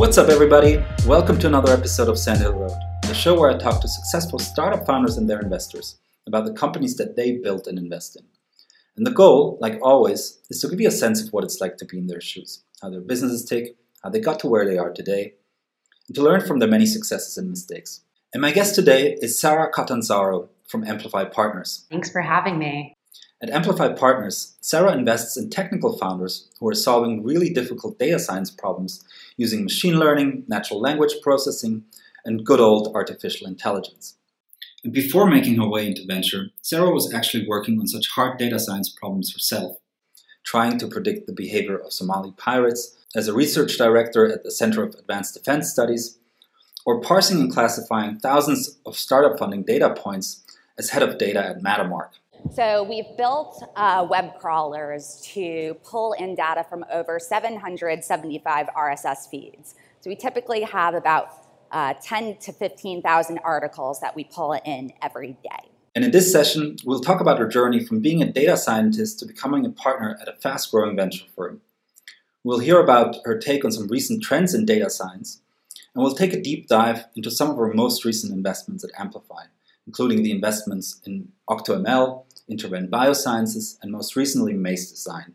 What's up, everybody? Welcome to another episode of Sandhill Road, the show where I talk to successful startup founders and their investors about the companies that they built and invest in. And the goal, like always, is to give you a sense of what it's like to be in their shoes, how their businesses tick, how they got to where they are today, and to learn from their many successes and mistakes. And my guest today is Sarah Catanzaro from Amplify Partners. Thanks for having me. At Amplify Partners, Sarah invests in technical founders who are solving really difficult data science problems using machine learning, natural language processing, and good old artificial intelligence. And before making her way into venture, Sarah was actually working on such hard data science problems herself, trying to predict the behavior of Somali pirates as a research director at the Center of Advanced Defense Studies, or parsing and classifying thousands of startup funding data points as head of data at Mattermark. So we've built uh, web crawlers to pull in data from over 775 RSS feeds. So we typically have about uh, 10 to 15,000 articles that we pull in every day. And in this session, we'll talk about her journey from being a data scientist to becoming a partner at a fast growing venture firm. We'll hear about her take on some recent trends in data science, and we'll take a deep dive into some of her most recent investments at Amplify, including the investments in OctoML, InterVenn Biosciences, and most recently Maze Design.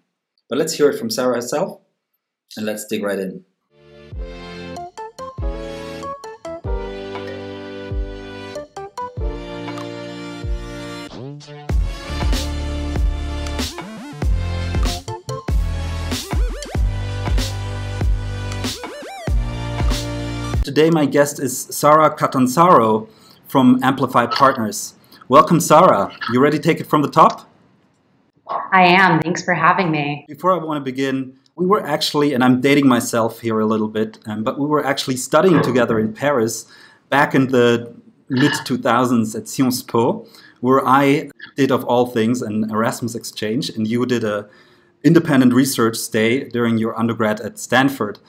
But let's hear it from Sarah herself, and let's dig right in. Today, my guest is Sarah Catanzaro from Amplify Partners. Welcome, Sarah. You ready to take it from the top? I am. Thanks for having me. Before I want to begin, we were actually, and I'm dating myself here a little bit, um, but we were actually studying together in Paris back in the mid 2000s at Sciences Po, where I did, of all things, an Erasmus exchange, and you did a independent research stay during your undergrad at Stanford.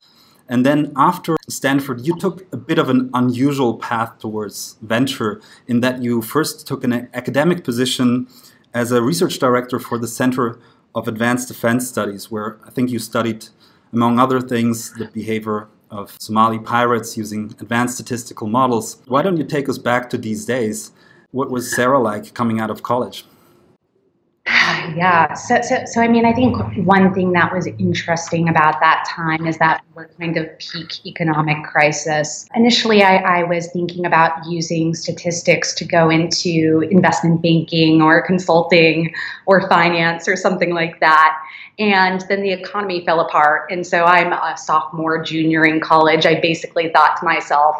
And then after Stanford, you took a bit of an unusual path towards venture in that you first took an academic position as a research director for the Center of Advanced Defense Studies, where I think you studied, among other things, the behavior of Somali pirates using advanced statistical models. Why don't you take us back to these days? What was Sarah like coming out of college? Yeah. So, so, so, I mean, I think one thing that was interesting about that time is that we're kind of peak economic crisis. Initially, I, I was thinking about using statistics to go into investment banking or consulting or finance or something like that. And then the economy fell apart. And so I'm a sophomore, junior in college. I basically thought to myself,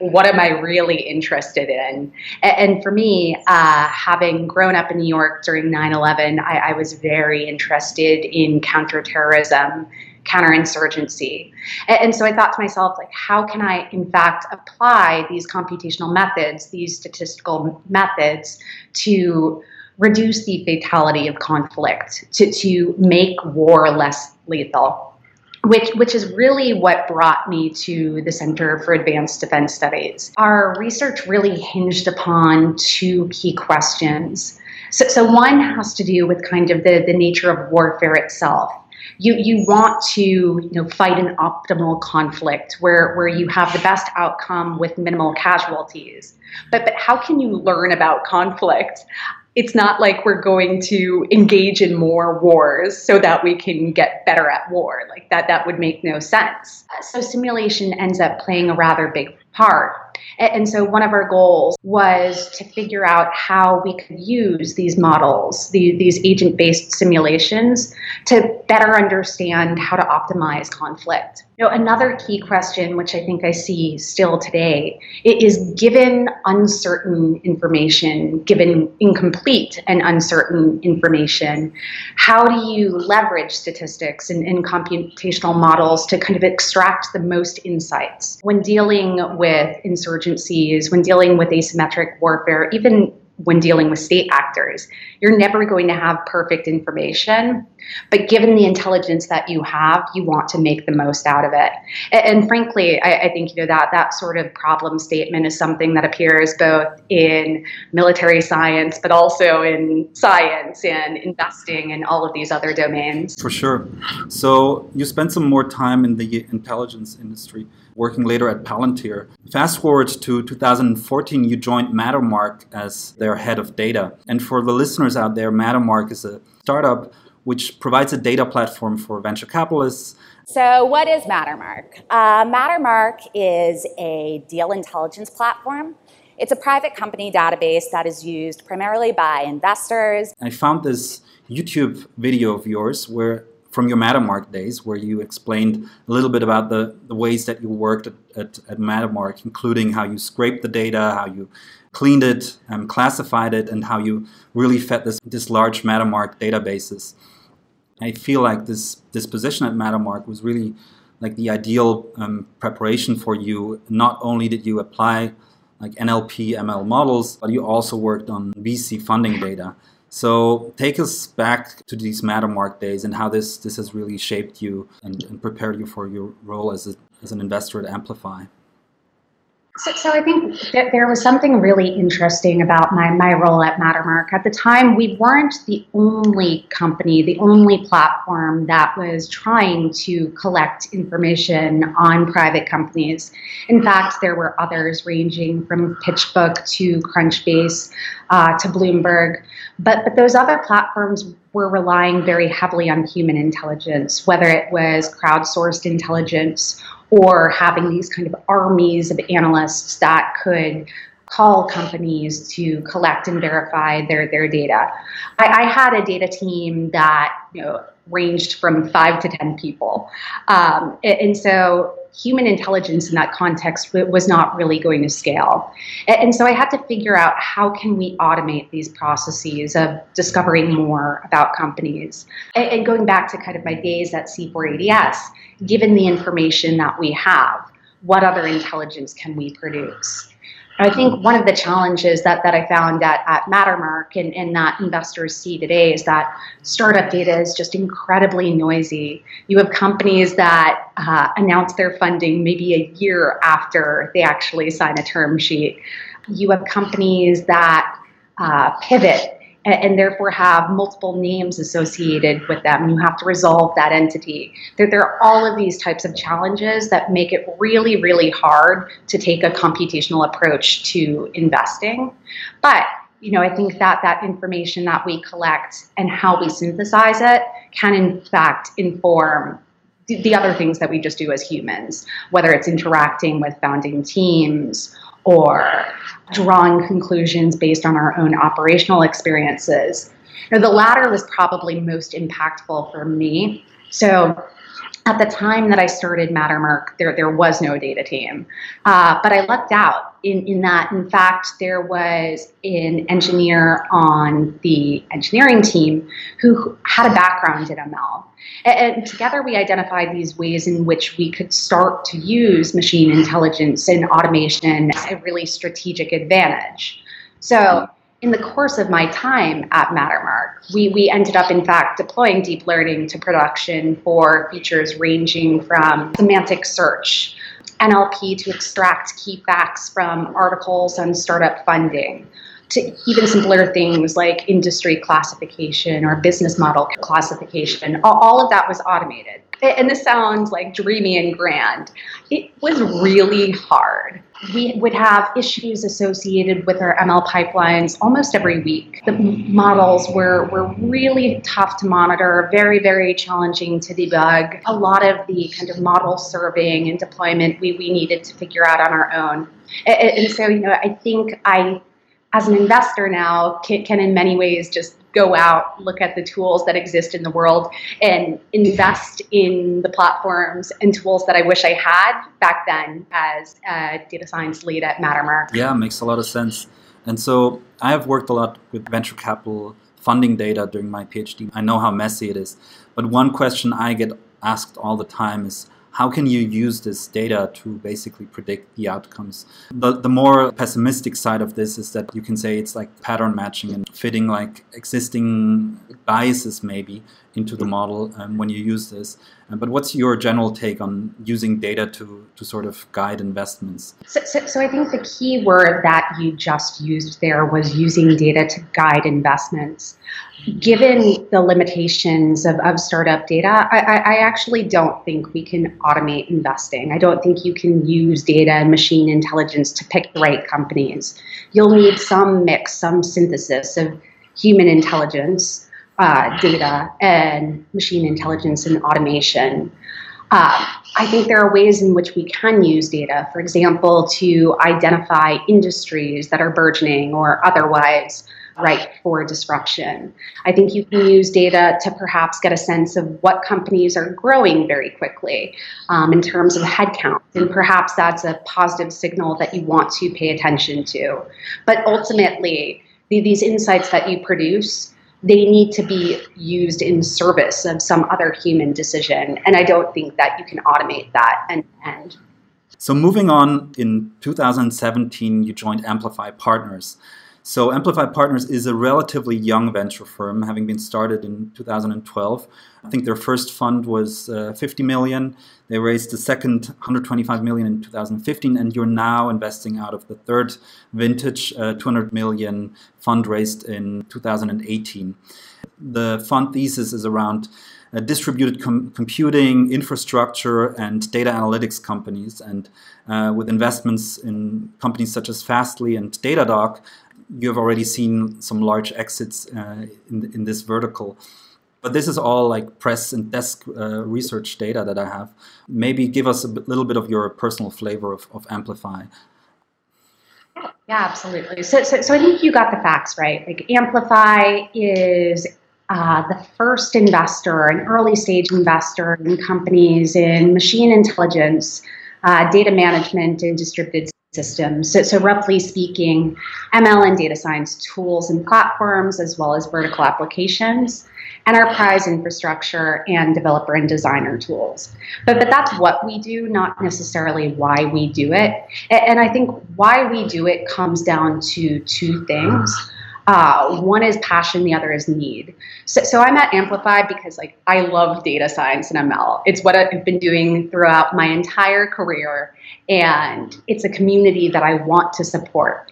what am I really interested in? And for me, uh, having grown up in New York during 9 11, I, I was very interested in counterterrorism, counterinsurgency. And so I thought to myself, like, how can I, in fact, apply these computational methods, these statistical methods, to reduce the fatality of conflict, to, to make war less lethal? Which which is really what brought me to the Center for Advanced Defense Studies. Our research really hinged upon two key questions. So, so one has to do with kind of the, the nature of warfare itself. You, you want to you know fight an optimal conflict where, where you have the best outcome with minimal casualties. But, but how can you learn about conflict? It's not like we're going to engage in more wars so that we can get better at war. Like that that would make no sense. So simulation ends up playing a rather big part and so one of our goals was to figure out how we could use these models, these agent based simulations, to better understand how to optimize conflict. You know, another key question, which I think I see still today, is given uncertain information, given incomplete and uncertain information, how do you leverage statistics and, and computational models to kind of extract the most insights when dealing with insurgencies, when dealing with asymmetric warfare, even when dealing with state actors. You're never going to have perfect information, but given the intelligence that you have, you want to make the most out of it. And, and frankly, I, I, think you know that that sort of problem statement is something that appears both in military science, but also in science and investing and all of these other domains. For sure. So you spent some more time in the intelligence industry. Working later at Palantir. Fast forward to 2014, you joined Mattermark as their head of data. And for the listeners out there, Mattermark is a startup which provides a data platform for venture capitalists. So, what is Mattermark? Uh, Mattermark is a deal intelligence platform. It's a private company database that is used primarily by investors. I found this YouTube video of yours where from your Mattermark days, where you explained a little bit about the, the ways that you worked at, at, at Mattermark, including how you scraped the data, how you cleaned it, and classified it, and how you really fed this, this large Mattermark databases. I feel like this, this position at Mattermark was really like the ideal um, preparation for you. Not only did you apply like NLP, ML models, but you also worked on VC funding data. So take us back to these Mattermark days and how this, this has really shaped you and, and prepared you for your role as, a, as an investor at Amplify. So, so I think that there was something really interesting about my, my role at Mattermark. At the time, we weren't the only company, the only platform that was trying to collect information on private companies. In fact, there were others ranging from PitchBook to Crunchbase uh, to Bloomberg. But, but those other platforms were relying very heavily on human intelligence, whether it was crowdsourced intelligence or having these kind of armies of analysts that could call companies to collect and verify their, their data. I, I had a data team that you know ranged from five to ten people, um, and so human intelligence in that context was not really going to scale. And so I had to figure out how can we automate these processes of discovering more about companies. And going back to kind of my days at C4ADS, given the information that we have, what other intelligence can we produce? I think one of the challenges that, that I found at, at Mattermark and, and that investors see today is that startup data is just incredibly noisy. You have companies that uh, announce their funding maybe a year after they actually sign a term sheet. You have companies that uh, pivot and, therefore have multiple names associated with them. You have to resolve that entity. There, there are all of these types of challenges that make it really, really hard to take a computational approach to investing. But you know, I think that that information that we collect and how we synthesize it can, in fact, inform the other things that we just do as humans, whether it's interacting with founding teams or drawing conclusions based on our own operational experiences. Now, the latter was probably most impactful for me. So, at the time that I started Mattermark, there, there was no data team. Uh, but I lucked out in, in that, in fact, there was an engineer on the engineering team who had a background in ML. And, and together we identified these ways in which we could start to use machine intelligence and automation as a really strategic advantage. So, in the course of my time at Mattermark, we, we ended up, in fact, deploying deep learning to production for features ranging from semantic search, NLP to extract key facts from articles on startup funding, to even simpler things like industry classification or business model classification. All of that was automated. And this sounds like dreamy and grand. It was really hard. We would have issues associated with our ML pipelines almost every week. The models were, were really tough to monitor, very, very challenging to debug. A lot of the kind of model serving and deployment we, we needed to figure out on our own. And, and so, you know, I think I as an investor now can, can, in many ways just go out look at the tools that exist in the world and invest in the platforms and tools that i wish i had back then as a data science lead at mattermark yeah makes a lot of sense. And so i have worked a lot with venture capital funding data during my phd i know how messy it is. But one question i get asked all the time is how can you use this data to basically predict the outcomes? The, the more pessimistic side of this is that you can say it's like pattern matching and fitting like existing biases maybe into the model um, when you use this. Um, but what's your general take on using data to, to sort of guide investments? So, so, so I think the key word that you just used there was using data to guide investments given the limitations of, of startup data, I, I, actually don't think we can automate investing. I don't think you can use data and machine intelligence to pick the right companies. You'll need some mix, some synthesis of human intelligence, uh, data, and machine intelligence and automation. Uh, I think there are ways in which we can use data, for example, to identify industries that are burgeoning or otherwise ripe for disruption. I think you can use data to perhaps get a sense of what companies are growing very quickly um, in terms of headcount, and perhaps that's a positive signal that you want to pay attention to. But ultimately, the, these insights that you produce they need to be used in service of some other human decision. And I don't think that you can automate that and end. So, moving on, in 2017, you joined Amplify Partners. So Amplify Partners is a relatively young venture firm, having been started in 2012. I think their first fund was uh, 50 million. They raised the second 125 million in 2015, and you're now investing out of the third vintage, uh, 200 million fund raised in 2018. The fund thesis is around uh, distributed com- computing, infrastructure, and data analytics companies. And uh, with investments in companies such as Fastly and Datadog, you have already seen some large exits uh, in, in this vertical. But this is all like press and desk uh, research data that I have. Maybe give us a little bit of your personal flavor of, of Amplify. Yeah, absolutely. So, so, so I think you got the facts right. Like Amplify is uh, the first investor, an early stage investor in companies in machine intelligence, uh, data management, and distributed systems. So, so, roughly speaking, ML and data science tools and platforms, as well as vertical applications, enterprise infrastructure, and developer and designer tools. But, but that's what we do, not necessarily why we do it. And I think why we do it comes down to two things. Uh, one is passion, the other is need. So, so I'm at Amplify because like I love data science and ML. It's what I've been doing throughout my entire career, and it's a community that I want to support.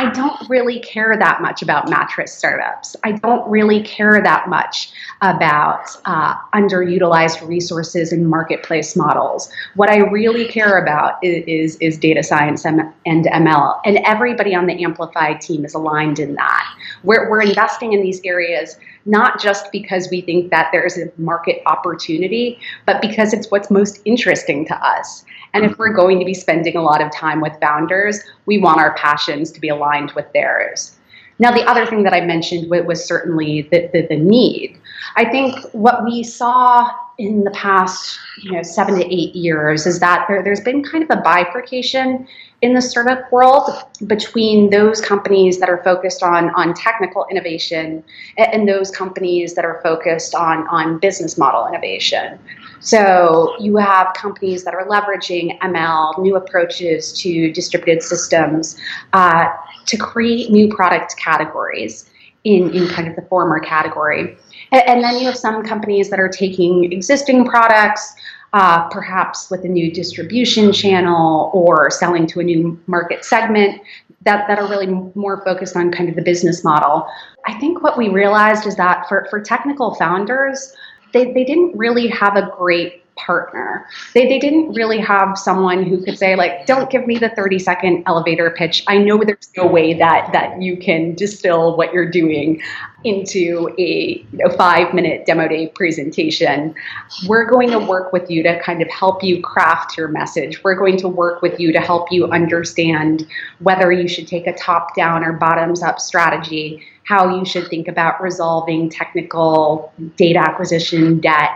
I don't really care that much about mattress startups. I don't really care that much about uh, underutilized resources and marketplace models. What I really care about is, is, data science and, and, ML, and everybody on the Amplify team is aligned in that. We're, we're investing in these areas not just because we think that there's a market opportunity, but because it's what's most interesting to us. And if we're going to be spending a lot of time with founders, we want our passions to be aligned with theirs. Now, the other thing that I mentioned was certainly the, the, the, need. I think what we saw in the past, you know, seven to eight years is that there, there's been kind of a bifurcation in the startup world between those companies that are focused on, on technical innovation and, those companies that are focused on, on business model innovation. So you have companies that are leveraging ML, new approaches to distributed systems uh, to create new product categories in, in kind of the former category. And, and then you have some companies that are taking existing products, uh, perhaps with a new distribution channel or selling to a new market segment that, that are really more focused on kind of the business model. I think what we realized is that for, for technical founders, they, they didn't really have a great partner. They, they didn't really have someone who could say, like, don't give me the 30 second elevator pitch. I know there's no way that that you can distill what you're doing into a you know, five minute demo day presentation. We're going to work with you to kind of help you craft your message. We're going to work with you to help you understand whether you should take a top down or bottoms up strategy how you should think about resolving technical data acquisition debt.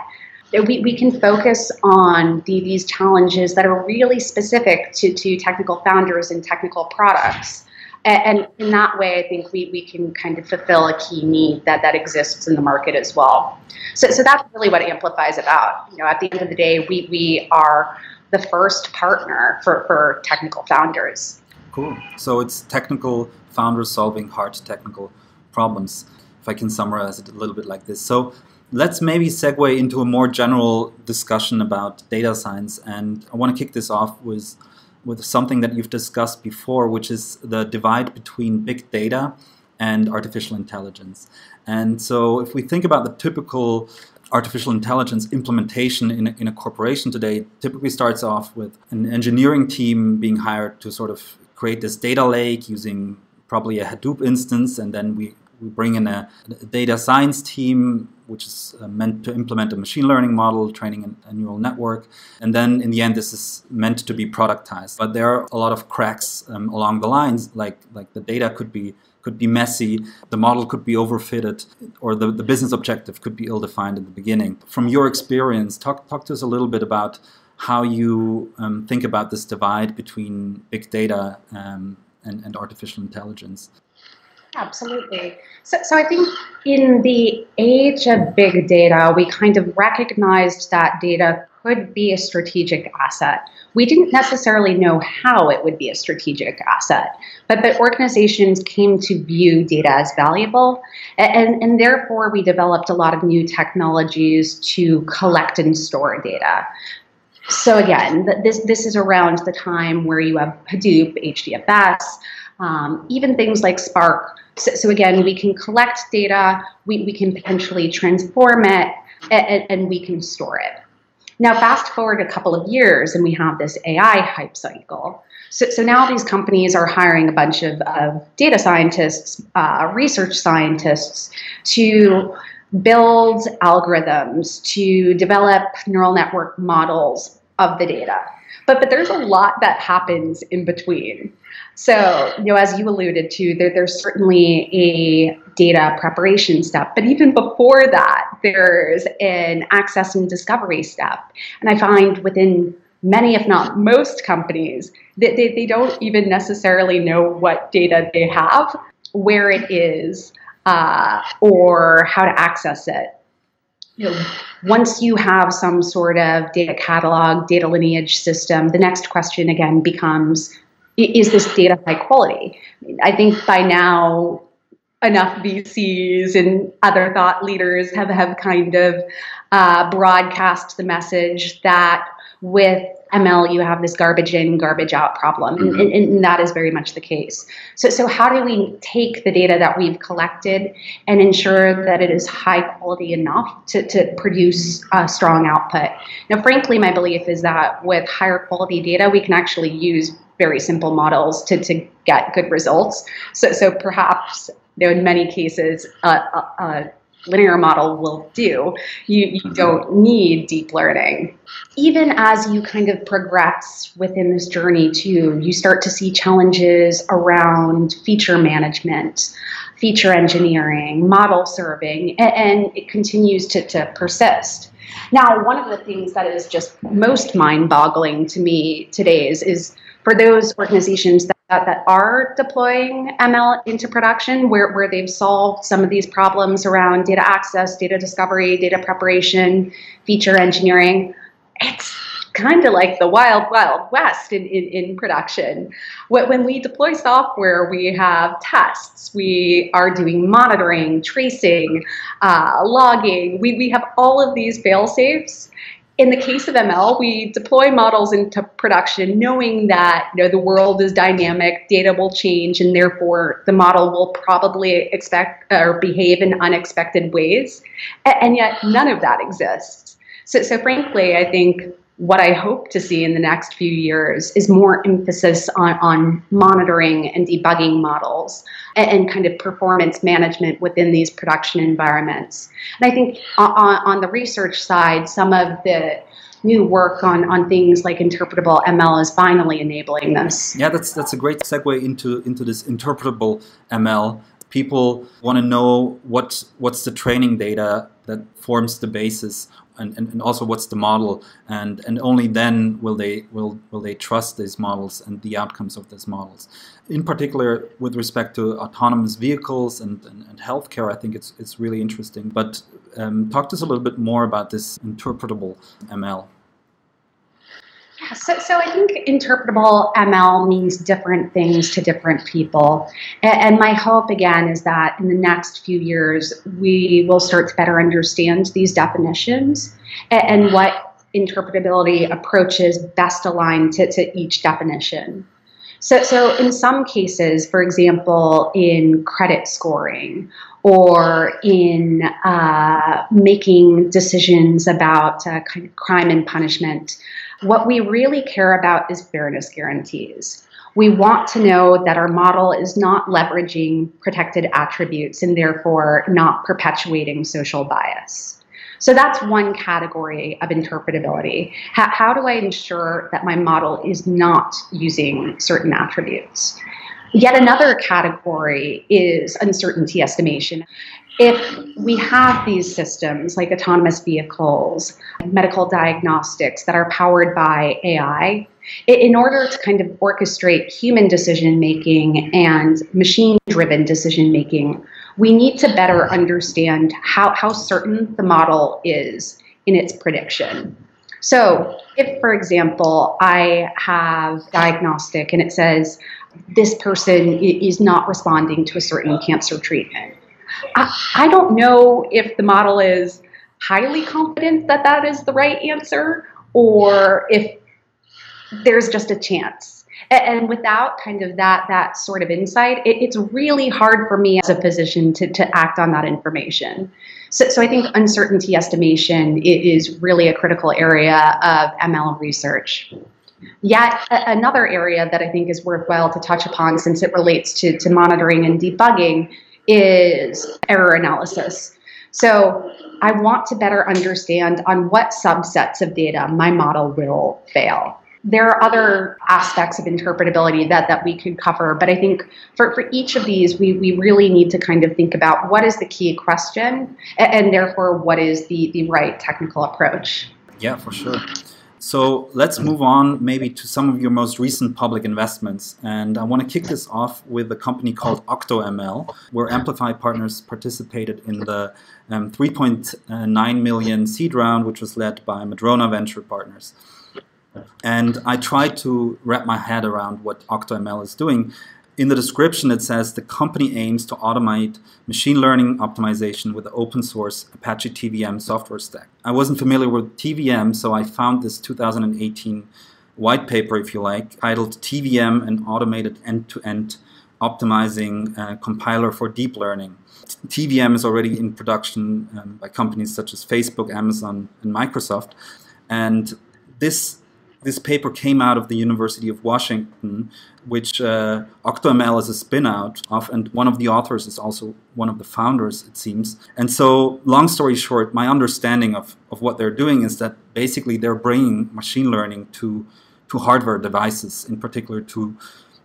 We, we can focus on the, these challenges that are really specific to, to technical founders and technical products. And, and in that way, I think we, we can kind of fulfill a key need that, that exists in the market as well. So, so that's really what Amplify is about. You know, at the end of the day, we, we are the first partner for, for technical founders. Cool. So it's technical founders solving hard technical problems, if I can summarize it a little bit like this. So let's maybe segue into a more general discussion about data science. And I want to kick this off with, with something that you've discussed before, which is the divide between big data and artificial intelligence. And so if we think about the typical artificial intelligence implementation in a, in a corporation today typically starts off with an engineering team being hired to sort of create this data lake using probably a Hadoop instance, and then we, we bring in a, a data science team which is uh, meant to implement a machine learning model, training a, neural network. And then in the end, this is meant to be productized. But there are a lot of cracks um, along the lines, like, like the data could be could be messy, the model could be overfitted, or the, the business objective could be ill defined in the beginning. From your experience, talk, talk to us a little bit about how you um, think about this divide between big data um, and, and artificial intelligence. Absolutely. So, so I think in the age of big data, we kind of recognized that data could be a strategic asset. We didn't necessarily know how it would be a strategic asset, but, but organizations came to view data as valuable, and, and therefore we developed a lot of new technologies to collect and store data. So again, this this is around the time where you have Hadoop, HDFS, um, even things like Spark. So, so, again, we can collect data, we, we can potentially transform it, and, and we can store it. Now, fast forward a couple of years, and we have this AI hype cycle. So, so now these companies are hiring a bunch of, of data scientists, uh, research scientists to build algorithms, to develop neural network models of the data. But, but there's a lot that happens in between. So, you know, as you alluded to, there, there's certainly a data preparation step, but even before that, there's an access and discovery step. And I find within many, if not most companies, that they, they don't even necessarily know what data they have, where it is, uh, or how to access it. You know, once you have some sort of data catalog, data lineage system, the next question again becomes is this data high quality? I think by now, enough VCs and other thought leaders have, have kind of uh, broadcast the message that with ML, you have this garbage in, garbage out problem, mm-hmm. and, and, that is very much the case. So, so how do we take the data that we've collected and ensure that it is high quality enough to, to produce a strong output? Now, frankly, my belief is that with higher quality data, we can actually use very simple models to, to get good results. So, so perhaps you know, in many cases, uh, uh, uh linear model will do. You, you mm-hmm. don't need deep learning. Even as you kind of progress within this journey, too, you start to see challenges around feature management, feature engineering, model serving, and, and it continues to, to persist. Now, one of the things that is just most mind boggling to me today is, is for those organizations that that, that are deploying ML into production where, where they've solved some of these problems around data access, data discovery, data preparation, feature engineering. It's kind of like the wild, wild west in, in, in production. When we deploy software, we have tests, we are doing monitoring, tracing, uh, logging. We, we have all of these fail safes in the case of ML, we deploy models into production knowing that you know, the world is dynamic, data will change, and therefore the model will probably expect or behave in unexpected ways. And yet none of that exists. So, so frankly, I think what I hope to see in the next few years is more emphasis on, on monitoring and debugging models and, and, kind of performance management within these production environments. And I think on, on the research side, some of the new work on, on things like interpretable ML is finally enabling this. Yeah, that's that's a great segue into into this interpretable ML. People want to know what what's the training data that forms the basis and, and, and also what's the model? And and only then will they will will they trust these models and the outcomes of these models. In particular with respect to autonomous vehicles and, and, and healthcare i think it's it's really interesting. But um, talk to us a little bit more about this interpretable ml yeah, so, so I think interpretable ML means different things to different people. And, and, my hope, again, is that in the next few years, we will start to better understand these definitions and, and what interpretability approaches best align to, to each definition. So, so in some cases, for example, in credit scoring or in uh, making decisions about uh, crime and punishment, what we really care about is fairness guarantees. We want to know that our model is not leveraging protected attributes and therefore not perpetuating social bias. So that's one category of interpretability. How, how, do I ensure that my model is not using certain attributes? Yet another category is uncertainty estimation. If we have these systems like autonomous vehicles, medical diagnostics that are powered by AI, in order to kind of orchestrate human decision making and machine driven decision making, we need to better understand how, how certain the model is in its prediction. So, if, for example, I have diagnostic and it says this person is not responding to a certain cancer treatment, I, I don't know if the model is highly confident that that is the right answer or if there's just a chance. And without kind of that that sort of insight, it, it's really hard for me as a physician to, to act on that information. So, so I think uncertainty estimation is really a critical area of ML research. Yet another area that I think is worthwhile to touch upon since it relates to, to monitoring and debugging is error analysis. So I want to better understand on what subsets of data my model will fail. There are other aspects of interpretability that, that we could cover, but I think for, for each of these, we, we really need to kind of think about what is the key question and, and therefore what is the, the right technical approach. Yeah, for sure. So let's move on maybe to some of your most recent public investments. And I want to kick this off with a company called OctoML, where Amplify Partners participated in the um, 3.9 million seed round, which was led by Madrona Venture Partners. And I tried to wrap my head around what OctoML is doing in the description it says the company aims to automate machine learning optimization with the open source Apache TVM software stack. I wasn't familiar with TVM, so I found this 2018 white paper, if you like, titled TVM an automated end to end optimizing uh, compiler for deep learning. TVM is already in production um, by companies such as Facebook, Amazon, and Microsoft. And this this paper came out of the University of Washington, which uh, OctoML is a spin-out of, and one of the authors is also one of the founders, it seems. And so, long story short, my understanding of, of what they're doing is that basically they're bringing machine learning to, to hardware devices, in particular to,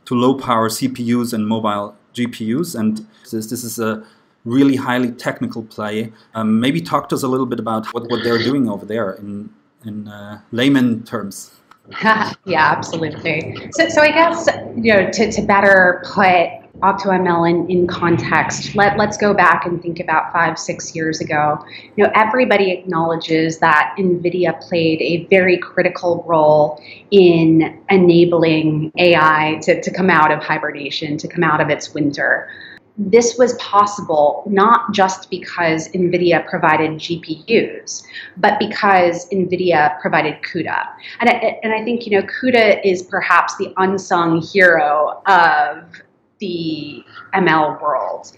to low-power CPUs and mobile GPUs. And this, this is a really highly technical play. Um, maybe talk to us a little bit about what, what they're doing over there in, in uh, layman terms. yeah, absolutely. So, so I guess you know to, to better put OctoML in, in context, let, let's go back and think about five, six years ago. You know, everybody acknowledges that NVIDIA played a very critical role in enabling AI to, to come out of hibernation, to come out of its winter this was possible not just because NVIDIA provided GPUs, but because NVIDIA provided CUDA. And I, and I think, you know, CUDA is perhaps the unsung hero of the ML world.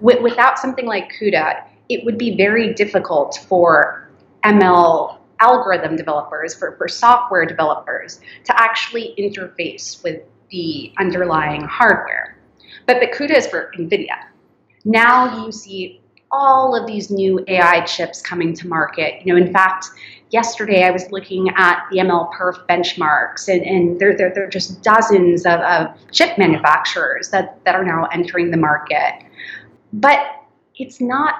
without something like CUDA, it would be very difficult for ML algorithm developers, for, for software developers, to actually interface with the underlying hardware. But the is for NVIDIA. Now you see all of these new AI chips coming to market. You know, in fact, yesterday I was looking at the MLPerf benchmarks, and, and there, there, there are just dozens of, of chip manufacturers that, that are now entering the market. But it's not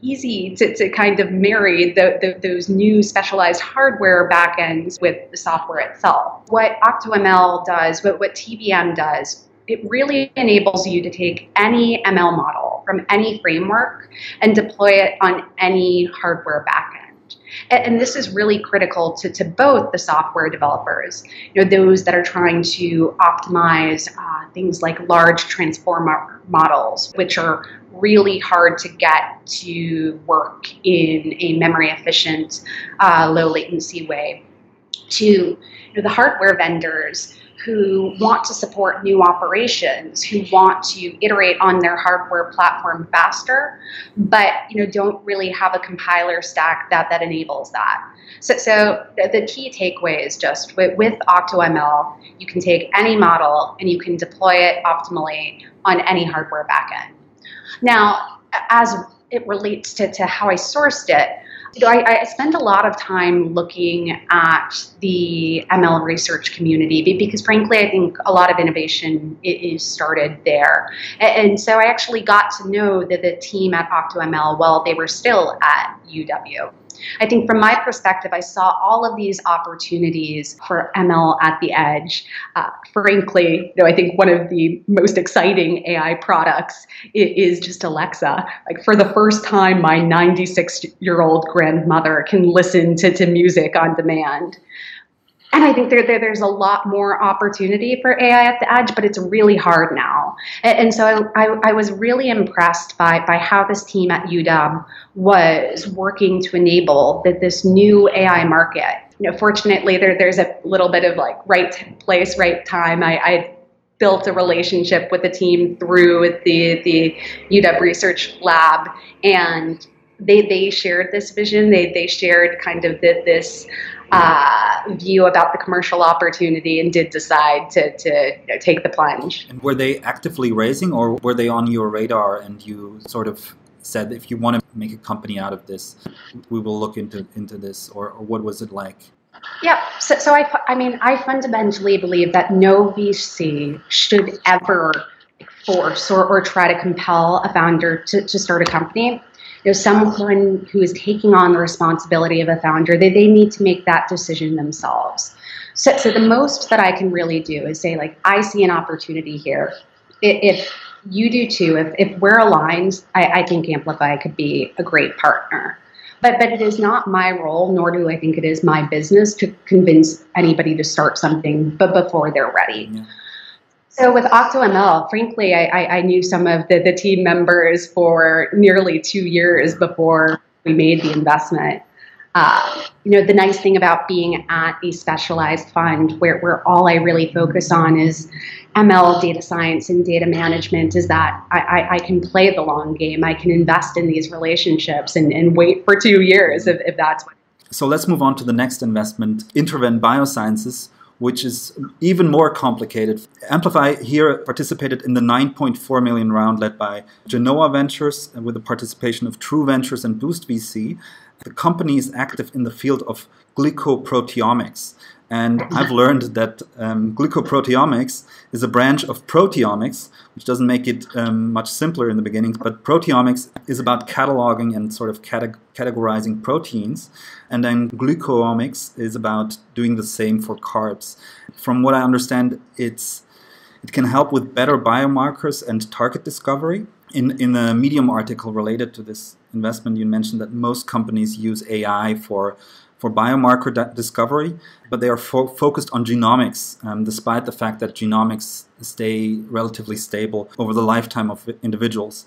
easy to, to kind of marry the, the, those new specialized hardware backends with the software itself. What OctoML does, what, what TVM does, it really enables you to take any ML model from any framework and deploy it on any hardware backend. And, this is really critical to, to both the software developers, you know, those that are trying to optimize uh, things like large transformer models, which are really hard to get to work in a memory efficient, uh, low latency way, to you know, the hardware vendors who want to support new operations, who want to iterate on their hardware platform faster, but you know don't really have a compiler stack that that enables that. So, so the, the key takeaway is just with, with OctoML, you can take any model and you can deploy it optimally on any hardware backend. Now, as it relates to, to how I sourced it, you know, I, I, spend a lot of time looking at the ML research community because, frankly, I think a lot of innovation is started there. And so I actually got to know the, the team at OctoML while they were still at UW. I think from my perspective, I saw all of these opportunities for ML at the edge. Uh, frankly, know, I think one of the most exciting AI products is just Alexa. Like for the first time, my 96 year old grandmother can listen to, to music on demand. And I think there, there, there's a lot more opportunity for AI at the edge, but it's really hard now. And, and so I, I, I, was really impressed by, by how this team at UW was working to enable that this new AI market. You know, fortunately, there, there's a little bit of like right place, right time. I, I built a relationship with the team through the the UW Research Lab, and they they shared this vision. They they shared kind of the, this uh, view about the commercial opportunity and did decide to, to you know, take the plunge. And were they actively raising or were they on your radar and you sort of said, if you want to make a company out of this, we will look into, into this? Or, or what was it like? Yeah, so, so I, I mean, I fundamentally believe that no VC should ever force or, or try to compel a founder to, to start a company you know, someone who is taking on the responsibility of a founder, they, they need to make that decision themselves. So, so the most that I can really do is say, like, I see an opportunity here. If you do too, if, if we're aligned, I, I think Amplify could be a great partner. But, but it is not my role, nor do I think it is my business to convince anybody to start something but before they're ready. Yeah. So with OctoML, frankly, I, I, knew some of the, the team members for nearly two years before we made the investment. Uh, you know, the nice thing about being at a specialized fund where, where all I really focus on is ML, data science, and data management is that I, I, I can play the long game. I can invest in these relationships and, and wait for two years if, if that's what. So let's move on to the next investment, InterVenn Biosciences, which is even more complicated. Amplify here participated in the 9.4 million round led by Genoa Ventures with the participation of True Ventures and Boost VC. The company is active in the field of glycoproteomics. And I've learned that um, glycoproteomics is a branch of proteomics, which doesn't make it um, much simpler in the beginning. But proteomics is about cataloging and sort of cate- categorizing proteins. And then glycomics is about doing the same for carbs. From what I understand, it's it can help with better biomarkers and target discovery. In, in a Medium article related to this investment, you mentioned that most companies use AI for for biomarker discovery, but they are fo- focused on genomics, um, despite the fact that genomics stay relatively stable over the lifetime of individuals.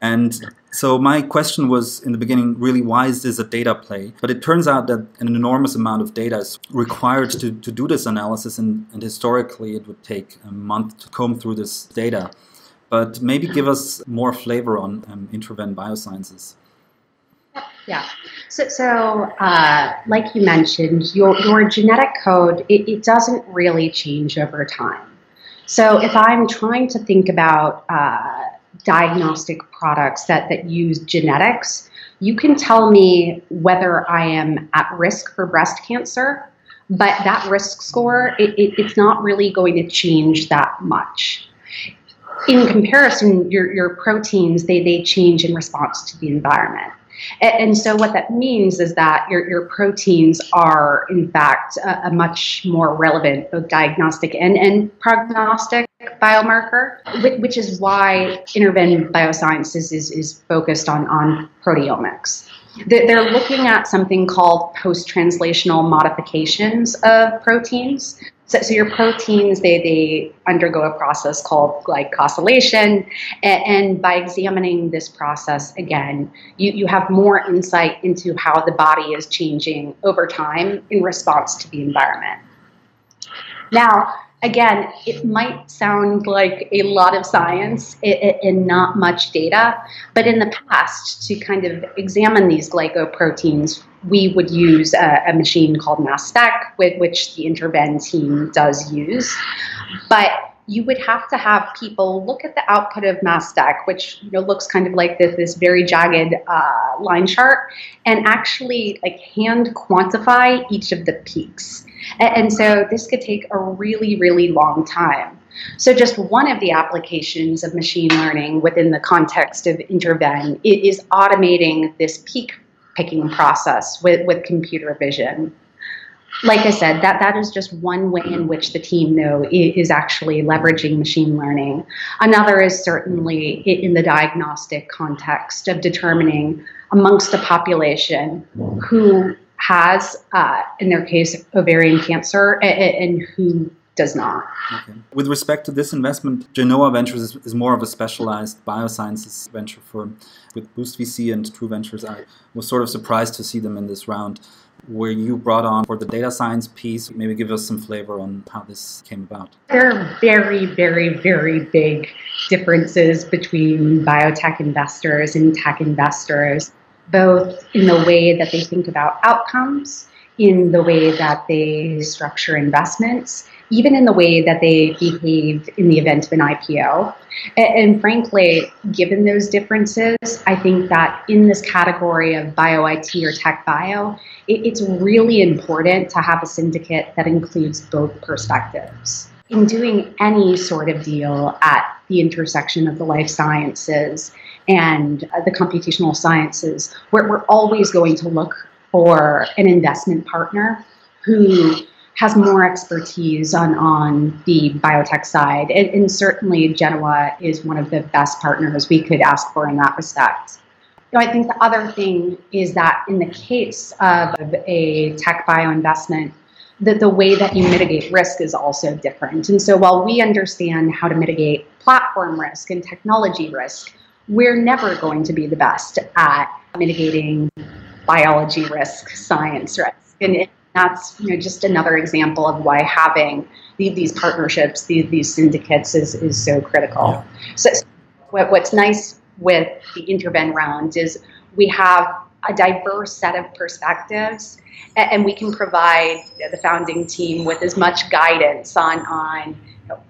And so my question was in the beginning, really, why is this a data play? But it turns out that an enormous amount of data is required to, to do this analysis, and, and historically it would take a month to comb through this data. But maybe give us more flavor on um, InterVenn Biosciences. Yeah. So, so uh, like you mentioned, your, your genetic code, it, it, doesn't really change over time. So if I'm trying to think about uh, diagnostic products that, that use genetics, you can tell me whether I am at risk for breast cancer, but that risk score, it, it, it's not really going to change that much in comparison, your, your proteins, they, they change in response to the environment. And, so what that means is that your, your proteins are, in fact, a, a much more relevant both diagnostic and, and prognostic biomarker, which is why InterVenn Biosciences is, is focused on, on proteomics. They're looking at something called post-translational modifications of proteins. So, so, your proteins, they, they undergo a process called glycosylation. And, and, by examining this process again, you, you have more insight into how the body is changing over time in response to the environment. Now, again, it might sound like a lot of science and not much data, but in the past, to kind of examine these glycoproteins, we would use a, a machine called mass spec, which the InterVenn team does use. But you would have to have people look at the output of mass spec, which you know looks kind of like this, this very jagged uh, line chart, and actually like hand quantify each of the peaks. And, and so this could take a really, really long time. So, just one of the applications of machine learning within the context of InterVenn is automating this peak picking process with, with computer vision like I said, that, that is just one way in which the team, though, is actually leveraging machine learning. Another is certainly in the diagnostic context of determining amongst a population who has, uh, in their case, ovarian cancer and, and who does not. Okay. With respect to this investment, Genoa Ventures is, is, more of a specialized biosciences venture firm. With Boost VC and True Ventures, I was sort of surprised to see them in this round were you brought on for the data science piece? Maybe give us some flavor on how this came about. There are very, very, very big differences between biotech investors and tech investors, both in the way that they think about outcomes, in the way that they structure investments, even in the way that they behave in the event of an IPO. And, and, frankly, given those differences, I think that in this category of bio IT or tech bio, it, it's really important to have a syndicate that includes both perspectives. In doing any sort of deal at the intersection of the life sciences and uh, the computational sciences, we're, we're always going to look for an investment partner who has more expertise on, on the biotech side. And, and, certainly, Genoa is one of the best partners we could ask for in that respect. You know, I think the other thing is that in the case of a tech bio investment, that the way that you mitigate risk is also different. And so while we understand how to mitigate platform risk and technology risk, we're never going to be the best at mitigating biology risk, science risk. And that's you know just another example of why having these partnerships, these, these syndicates is, is so critical. Yeah. So, what, what's nice with the InterVenn round is we have a diverse set of perspectives and, and we can provide the founding team with as much guidance on, on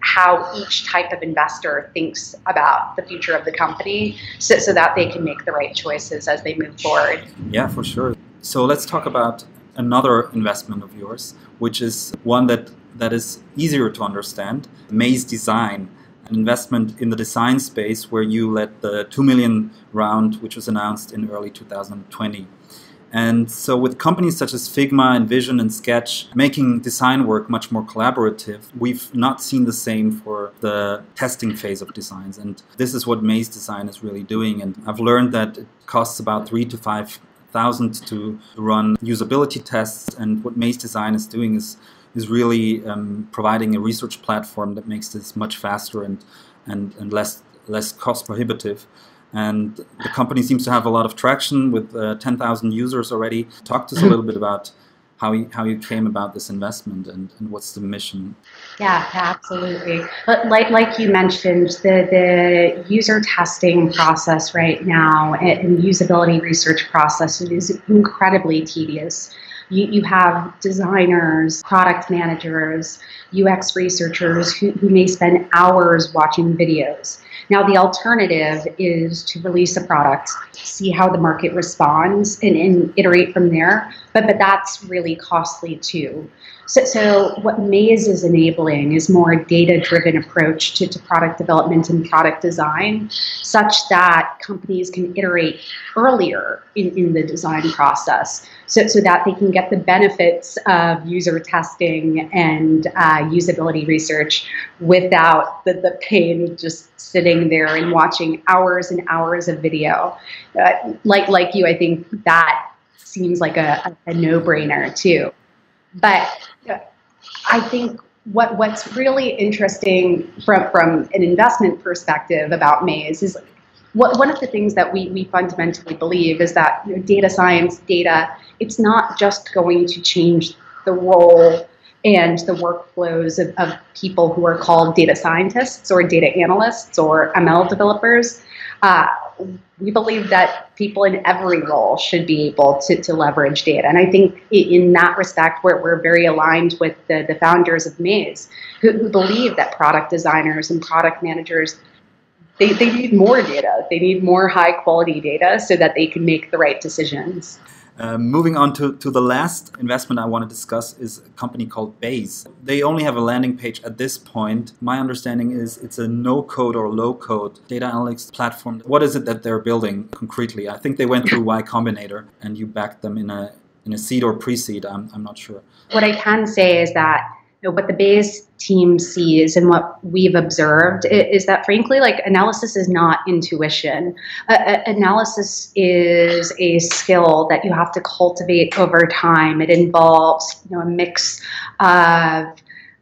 how each type of investor thinks about the future of the company so, so that they can make the right choices as they move forward. Yeah, for sure. So let's talk about another investment of yours, which is one that, that is easier to understand Maze Design, an investment in the design space where you led the 2 million round, which was announced in early 2020. And so, with companies such as Figma, InVision, and Sketch making design work much more collaborative, we've not seen the same for the testing phase of designs. And this is what Maze Design is really doing. And I've learned that it costs about three to five thousand to run usability tests. And what Maze Design is doing is is really um, providing a research platform that makes this much faster and and, and less less cost prohibitive. And the company seems to have a lot of traction with uh, 10,000 users already. Talk to us a little bit about how you, how you came about this investment and, and what's the mission. Yeah, absolutely. But like, like you mentioned, the, the user testing process right now and usability research process is incredibly tedious. You, you have designers, product managers, UX researchers who, who may spend hours watching videos. Now, the alternative is to release a product, see how the market responds, and, and iterate from there. But, but that's really costly too. So, so what Maze is enabling is more data-driven approach to, to product development and product design, such that companies can iterate earlier in, in the design process, so, so that they can get the benefits of user testing and uh, usability research without the, the pain of just sitting there and watching hours and hours of video. Uh, like like you, I think that seems like a, a no-brainer too. But I think what what's really interesting from from an investment perspective about Maze is what, one of the things that we, we fundamentally believe is that you know, data science, data, it's not just going to change the role and the workflows of, of people who are called data scientists or data analysts or ML developers. Uh, we believe that people in every role should be able to, to leverage data. And I think in that respect, we're, we're very aligned with the, the founders of Maze, who, who believe that product designers and product managers they, they need more data. They need more high quality data so that they can make the right decisions. Uh, moving on to, to the last investment I want to discuss is a company called Bayes. They only have a landing page at this point. My understanding is it's a no code or low code data analytics platform. What is it that they're building concretely? I think they went through Y Combinator and you backed them in a in a seed or pre seed. I'm, I'm not sure. What I can say is that know, what the Bayes team sees and what we've observed. Is that frankly like analysis is not intuition. Uh, analysis is a skill that you have to cultivate over time. It involves you know a mix of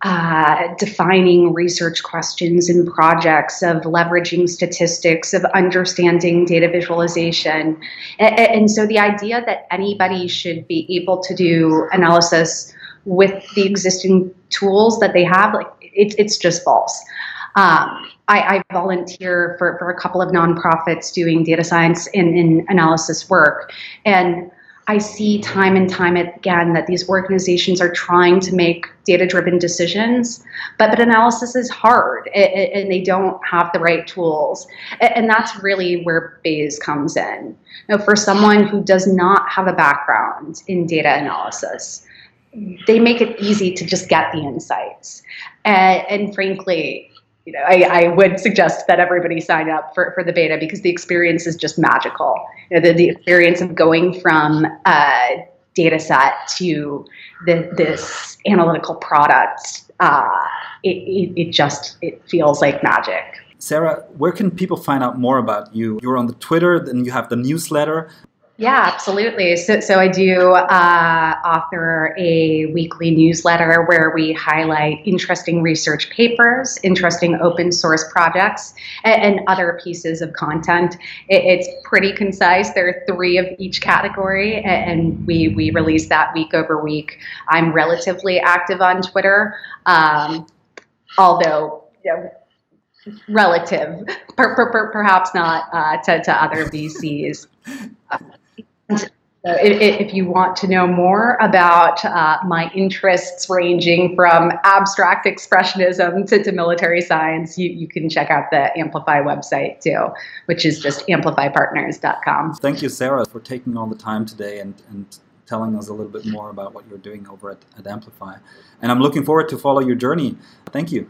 uh, defining research questions and projects, of leveraging statistics, of understanding data visualization. And, and so the idea that anybody should be able to do analysis with the existing tools that they have, like it, it's just false. Um, I, I, volunteer for, for a couple of nonprofits doing data science and, and analysis work. And I see time and time again that these organizations are trying to make data driven decisions, but, but analysis is hard and, and, they don't have the right tools. And that's really where Bayes comes in. Now, for someone who does not have a background in data analysis, they make it easy to just get the insights. And, and frankly, you know, I, I, would suggest that everybody sign up for, for the beta because the experience is just magical. You know, the, the experience of going from a data set to the, this analytical product, uh, it, it, it just it feels like magic. Sarah, where can people find out more about you? You're on the Twitter, then you have the newsletter. Yeah, absolutely. So, so I do uh, author a weekly newsletter where we highlight interesting research papers, interesting open source projects, and, and other pieces of content. It, it's pretty concise. There are three of each category, and we we release that week over week. I'm relatively active on Twitter, um, although. You know, relative, per, per, per, perhaps not uh, to, to other VCs. So if, you want to know more about uh, my interests ranging from abstract expressionism to, to military science, you, you, can check out the Amplify website too, which is just amplifypartners.com. Thank you, Sarah, for taking all the time today and, and telling us a little bit more about what you're doing over at, at Amplify. And I'm looking forward to follow your journey. Thank you.